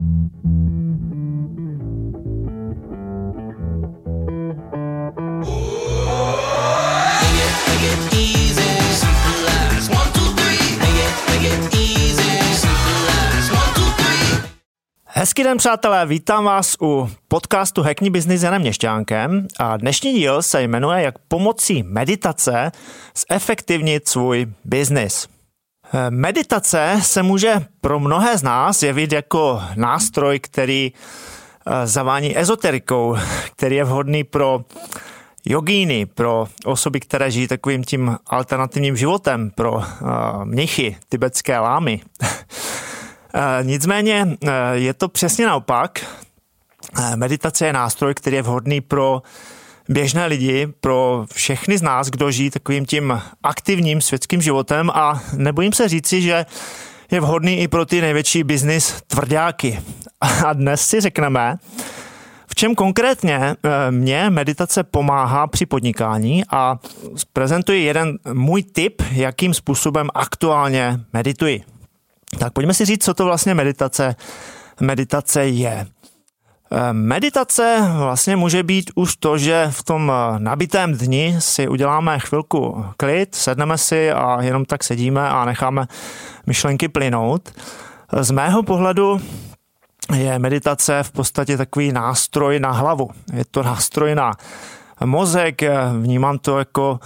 Hezký den, přátelé, vítám vás u podcastu Hackney Business Janem Měšťánkem a dnešní díl se jmenuje Jak pomocí meditace zefektivnit svůj biznis. Meditace se může pro mnohé z nás jevit jako nástroj, který eh, zavání ezoterikou, který je vhodný pro jogíny, pro osoby, které žijí takovým tím alternativním životem, pro uh, mnichy, tibetské lámy. Eh, nicméně eh, je to přesně naopak. Eh, meditace je nástroj, který je vhodný pro běžné lidi, pro všechny z nás, kdo žijí takovým tím aktivním světským životem a nebojím se říci, že je vhodný i pro ty největší biznis tvrdáky. A dnes si řekneme, v čem konkrétně mě meditace pomáhá při podnikání a prezentuji jeden můj tip, jakým způsobem aktuálně medituji. Tak pojďme si říct, co to vlastně meditace, meditace je. Eh, meditace vlastně může být už to, že v tom eh, nabitém dni si uděláme chvilku klid, sedneme si a jenom tak sedíme a necháme myšlenky plynout. Z mého pohledu je meditace v podstatě takový nástroj na hlavu. Je to nástroj na mozek, vnímám to jako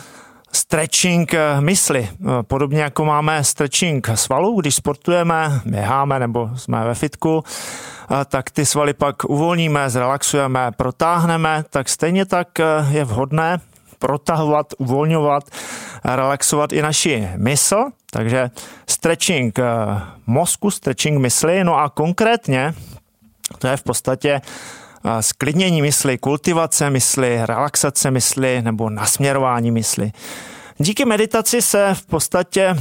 stretching eh, mysli. Eh, podobně jako máme stretching svalů, když sportujeme, běháme nebo jsme ve fitku, eh, tak ty svaly pak uvolníme, zrelaxujeme, protáhneme, tak stejně tak je vhodné protahovat, uvolňovat, relaxovat i naši mysl. Takže stretching mozku, stretching mysli, no a konkrétně to je v podstatě sklidnění mysli, kultivace mysli, relaxace mysli nebo nasměrování mysli. Díky meditaci se v podstatě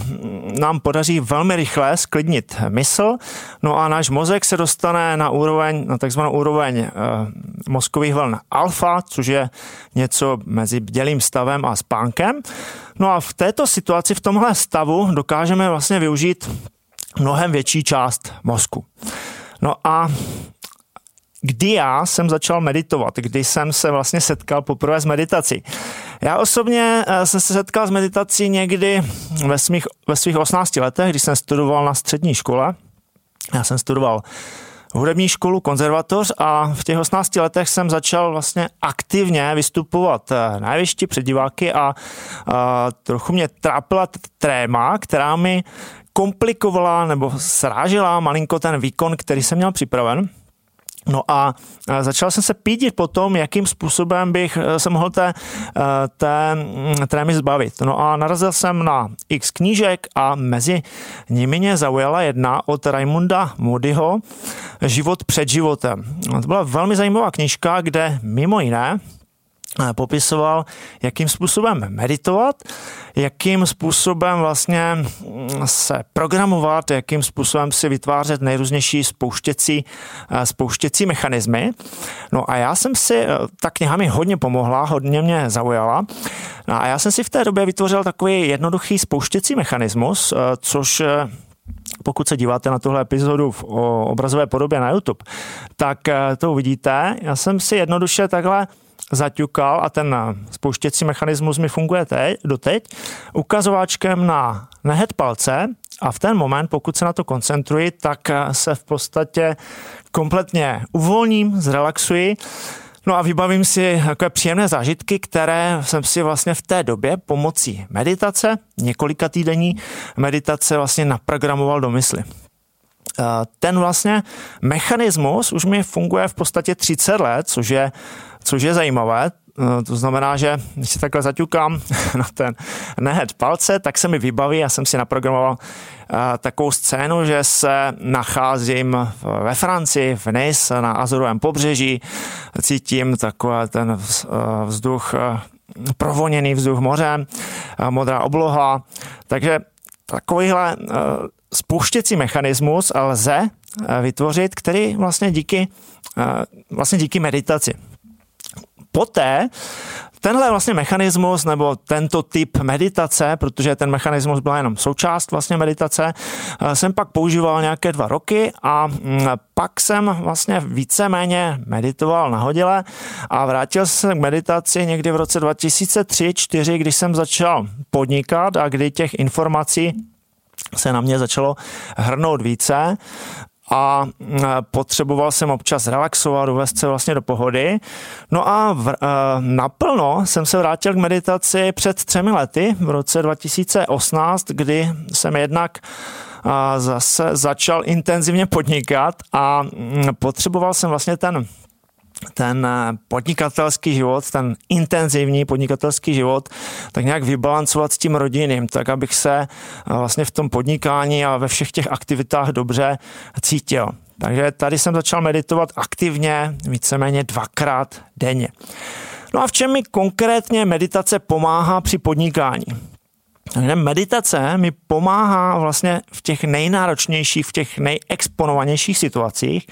nám podaří velmi rychle sklidnit mysl, no a náš mozek se dostane na úroveň, na takzvanou úroveň e, mozkových vln alfa, což je něco mezi bdělým stavem a spánkem. No a v této situaci, v tomhle stavu dokážeme vlastně využít mnohem větší část mozku. No a kdy já jsem začal meditovat, kdy jsem se vlastně setkal poprvé s meditací. Já osobně eh, jsem se setkal s meditací někdy ve svých, ve svých 18 letech, když jsem studoval na střední škole. Já jsem studoval hudební školu, konzervatoř a v těch 18 letech jsem začal vlastně aktivně vystupovat eh, na jevišti před diváky a, a trochu mě trápila tréma, která mi komplikovala nebo srážela malinko ten výkon, který jsem měl připraven. No a začal jsem se pídit po tom, jakým způsobem bych eh, se mohl té, eh, té mm, trémy zbavit. No a narazil jsem na x knížek a mezi nimi mě zaujala jedna od Raimunda Moodyho Život před životem. To byla velmi zajímavá knižka, kde mimo jiné popisoval, jakým způsobem meditovat, jakým způsobem vlastně mm, se programovat, jakým způsobem si vytvářet nejrůznější spouštěcí, eh, spouštěcí mechanismy. No a já jsem si, eh, ta kniha mi hodně pomohla, hodně mě zaujala. No a já jsem si v té době vytvořil takový jednoduchý spouštěcí mechanismus, což pokud se díváte na tuhle epizodu v obrazové podobě na YouTube, tak to uvidíte. Já jsem si jednoduše takhle zaťukal a ten spouštěcí mechanismus mi funguje teď, doteď, ukazováčkem na nehet palce a v ten moment, pokud se na to koncentruji, tak se v podstatě kompletně uvolním, zrelaxuji, No a vybavím si takové příjemné zážitky, které jsem si vlastně v té době pomocí meditace, několika týdení meditace vlastně naprogramoval do mysli. Ten vlastně mechanismus už mi funguje v podstatě 30 let, což je což je zajímavé. Eh, to znamená, že když si takhle zaťukám na ten nehet palce, tak se mi vybaví, já jsem si naprogramoval eh, takovou scénu, že se nacházím ve Francii, v Nice, na Azorovém pobřeží, cítím takový ten eh, vzduch, provoněný vzduch mořem, modrá obloha, takže takovýhle spouštěcí mechanismus lze vytvořit, který vlastně díky, vlastně díky meditaci Poté, tenhle vlastně mechanismus nebo tento typ meditace, protože ten mechanismus byl jenom součást vlastně meditace, jsem pak používal nějaké dva roky a mm, pak jsem vlastně víceméně meditoval nahodile a vrátil jsem k meditaci někdy v roce 2003-2004, když jsem začal podnikat a kdy těch informací se na mě začalo hrnout více a potřeboval jsem občas relaxovat, uvést se vlastně do pohody. No a v, naplno jsem se vrátil k meditaci před třemi lety, v roce 2018, kdy jsem jednak zase začal intenzivně podnikat a potřeboval jsem vlastně ten ten eh, podnikatelský život, ten intenzivní podnikatelský život, tak nějak vybalancovat s tím rodinným, tak abych se eh, vlastně v tom podnikání a ve všech těch aktivitách dobře cítil. Takže tady jsem začal meditovat aktivně, víceméně dvakrát denně. No a v čem mi konkrétně meditace pomáhá při podnikání? Takže meditace mi pomáhá vlastně v těch nejnáročnějších, v těch nejexponovanějších situacích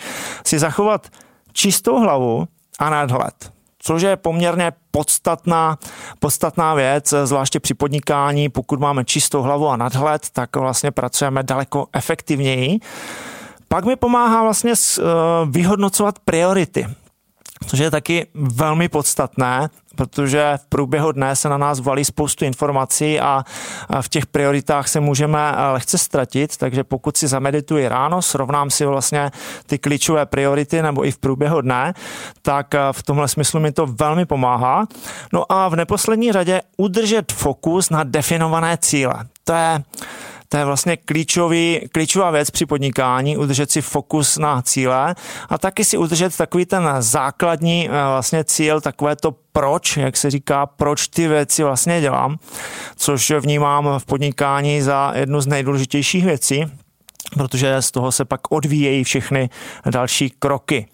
si zachovat čistou hlavu a nadhled což je poměrně podstatná, podstatná věc, zvláště při podnikání. Pokud máme čistou hlavu a nadhled, tak vlastně pracujeme daleko efektivněji. Pak mi pomáhá vlastně eh, vyhodnocovat priority což je taky velmi podstatné, protože v průběhu dne se na nás valí spoustu informací a v těch prioritách se můžeme eh, lehce ztratit, takže pokud si zamedituji ráno, srovnám si vlastně ty klíčové priority nebo i v průběhu dne, tak eh, v tomhle smyslu mi to velmi pomáhá. No a v neposlední řadě udržet fokus na definované cíle. To je to je vlastně klíčový, klíčová věc při podnikání, udržet si fokus na cíle a taky si udržet takový ten základní eh, vlastně cíl, takové to proč, jak se říká, proč ty věci vlastně dělám, což vnímám v podnikání za jednu z nejdůležitějších věcí, protože z toho se pak odvíjejí všechny další kroky.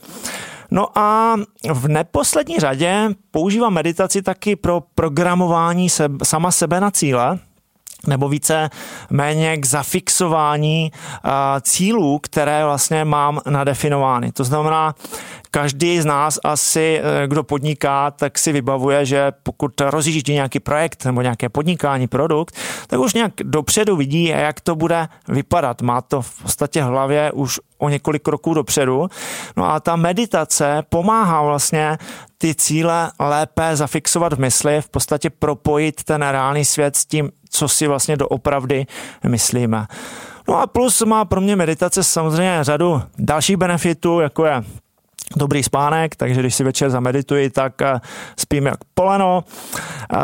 No a v neposlední řadě používám meditaci taky pro programování se, sama sebe na cíle, nebo více méně k zafixování cílů, které vlastně mám nadefinovány. To znamená, každý z nás asi, eh, kdo podniká, tak si vybavuje, že pokud rozjíždí nějaký projekt nebo nějaké podnikání, produkt, tak už nějak dopředu vidí, jak to bude vypadat. Má to v podstatě hlavě už o několik kroků dopředu. No a ta meditace pomáhá vlastně ty cíle lépe zafixovat v mysli, v podstatě propojit ten reálný svět s tím, co si vlastně doopravdy myslíme. No a plus má pro mě meditace samozřejmě řadu dalších benefitů, jako je dobrý spánek, takže když si večer zamedituji, tak eh, spím jak poleno.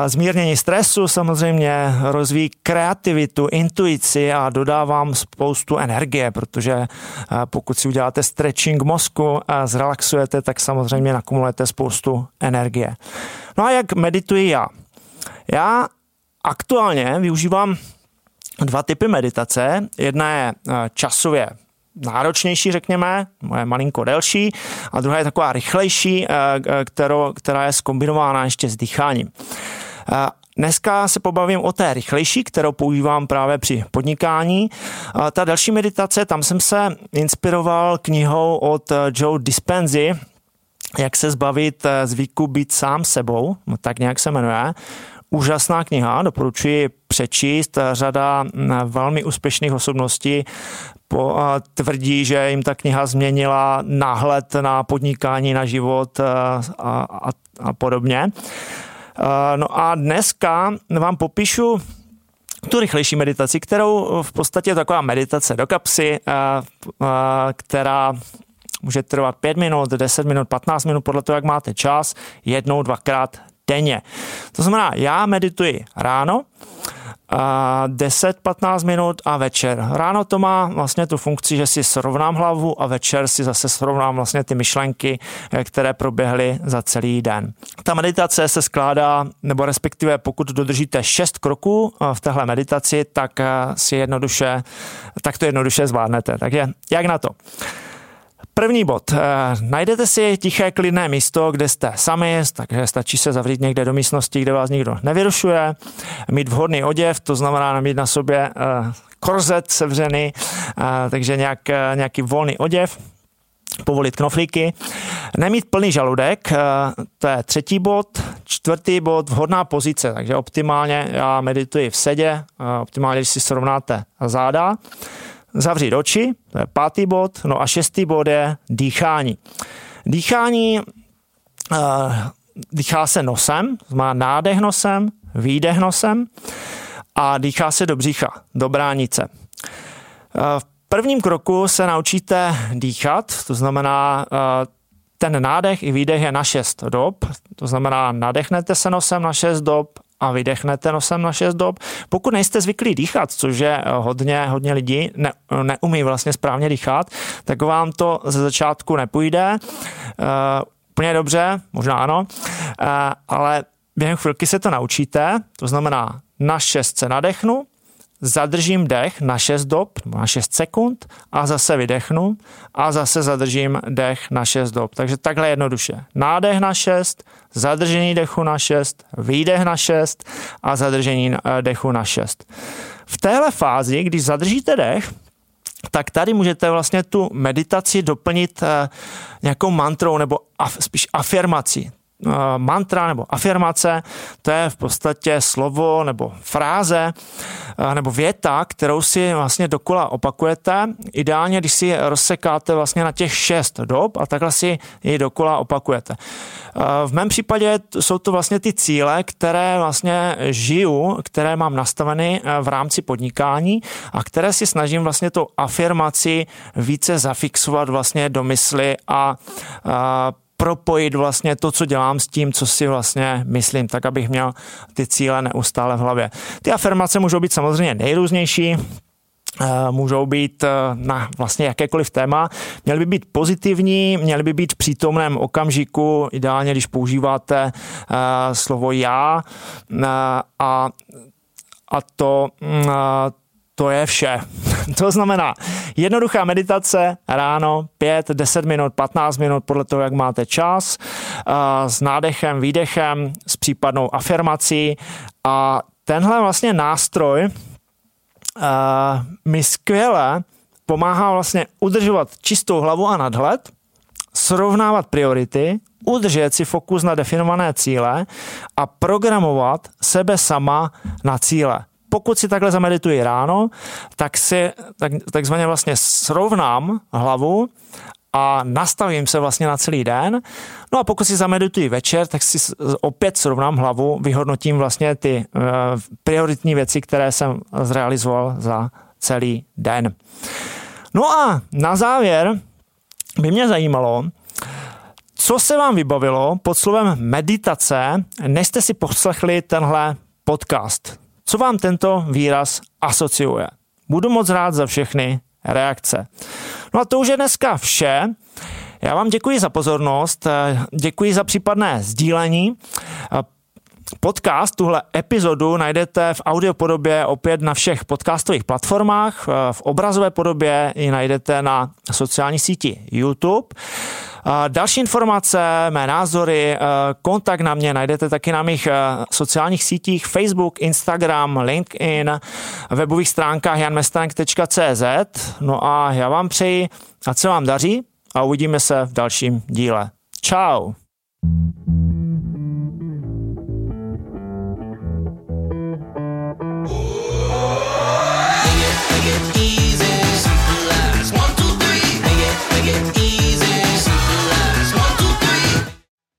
Zmírnění stresu samozřejmě rozvíjí kreativitu, intuici a dodávám spoustu energie, protože eh, pokud si uděláte stretching mozku a zrelaxujete, tak samozřejmě nakumulujete spoustu energie. No a jak medituji já? Já aktuálně využívám dva typy meditace. Jedna je eh, časově náročnější, řekněme, moje malinko delší, a druhá je taková rychlejší, eh, kterou, která je skombinována ještě s dýcháním. Eh, dneska se pobavím o té rychlejší, kterou používám právě při podnikání. Ta další meditace, tam jsem se inspiroval knihou od Joe Dispenzy, jak se zbavit zvyku být sám sebou, no tak nějak se jmenuje. Úžasná kniha, doporučuji přečíst. Řada velmi úspěšných osobností po, tvrdí, že jim ta kniha změnila náhled na podnikání, na život a, a, a podobně. No a dneska vám popíšu tu rychlejší meditaci, kterou v podstatě je taková meditace do kapsy, která může trvat 5 minut, 10 minut, 15 minut, podle toho, jak máte čas, jednou, dvakrát denně. To znamená, já medituji ráno, 10-15 minut a večer. Ráno to má vlastně tu funkci, že si srovnám hlavu a večer si zase srovnám vlastně ty myšlenky, eh, které proběhly za celý den. Ta meditace se skládá, nebo respektive pokud dodržíte 6 kroků eh, v téhle meditaci, tak eh, si jednoduše, tak to jednoduše zvládnete. Takže jak na to? První bod. Eh, najdete si tiché, klidné místo, kde jste sami, takže stačí se zavřít někde do místnosti, kde vás nikdo nevyrušuje, mít vhodný oděv, to znamená mít na sobě eh, korzet sevřený, eh, takže nějak, nějaký volný oděv. povolit knoflíky, nemít plný žaludek, to je třetí bod, čtvrtý bod, vhodná pozice, takže optimálně já medituji v sedě, optimálně, když si srovnáte záda, zavřít oči, to je pátý bod, no a šestý bod je dýchání. Dýchání uh, dýchá se nosem, má nádech nosem, výdech nosem a dýchá se do břicha, do bránice. Uh, v prvním kroku se naučíte dýchat, to znamená uh, ten nádech i výdech je na 6 dob, to znamená nadechnete se nosem na 6 dob a vydechnete nosem na 6 dob. Pokud nejste zvyklí dýchat, což je eh, hodně, hodně lidí, ne, neumí vlastně správně dýchat, tak vám to ze začátku nepůjde. Uh, úplně dobře, možná ano, uh, ale během chvilky se to naučíte, to znamená na 6 se nadechnu, zadržím dech na 6 dob, na 6 sekund a zase vydechnu a zase zadržím dech na 6 dob. Takže takhle jednoduše. Nádech na 6, zadržení dechu na 6, výdech na 6 a zadržení eh, dechu na 6. V téhle fázi, když zadržíte dech, tak tady můžete vlastně tu meditaci doplnit eh, nějakou mantrou nebo spíš afirmací. Eh, mantra nebo afirmace, to je v podstatě slovo nebo fráze eh, nebo věta, kterou si vlastně dokola opakujete. Ideálně, když si rozsekáte vlastně na těch šest dob a takhle si ji dokola opakujete. Eh, v mém případě jsou to vlastně ty cíle, které vlastně žiju, které mám nastaveny v rámci podnikání a které si snažím vlastně tu afirmaci více zafixovat vlastně do mysli a propojit vlastně to, co dělám s tím, co si vlastně myslím, tak abych měl ty cíle neustále v hlavě. Ty afirmace můžou být samozřejmě nejrůznější, eh, můžou být eh, na vlastně jakékoliv téma. Měly by být pozitivní, měly by být v přítomném okamžiku, ideálně když používáte eh, slovo já a, a to, mm, to je vše. to znamená jednoduchá meditace ráno 5, 10 minut, 15 minut podle toho, jak máte čas, s nádechem, výdechem, s případnou afirmací a tenhle vlastně nástroj mi skvěle pomáhá vlastně udržovat čistou hlavu a nadhled, srovnávat priority, udržet si fokus na definované cíle a programovat sebe sama na cíle pokud si takhle zamedituji ráno, tak si tak, takzvaně vlastně srovnám hlavu a nastavím se vlastně na celý den. No a pokud si zamedituji večer, tak si opět srovnám hlavu, vyhodnotím vlastně ty uh, prioritní věci, které jsem zrealizoval za celý den. No a na závěr by mě zajímalo, co se vám vybavilo pod slovem meditace, než jste si poslechli tenhle podcast. Co vám tento výraz asociuje? Budu moc rád za všechny reakce. No a to už je dneska vše. Já vám děkuji za pozornost, děkuji za případné sdílení. Podcast, tuhle epizodu najdete v audiopodobě opět na všech podcastových platformách, v obrazové podobě ji najdete na sociální síti YouTube. Další informace, mé názory, eh, kontakt na mě najdete taky na mých eh, sociálních sítích Facebook, Instagram, LinkedIn, webových stránkách janmestank.cz. No a já vám přeji, ať se vám daří a uvidíme se v dalším díle. Ciao.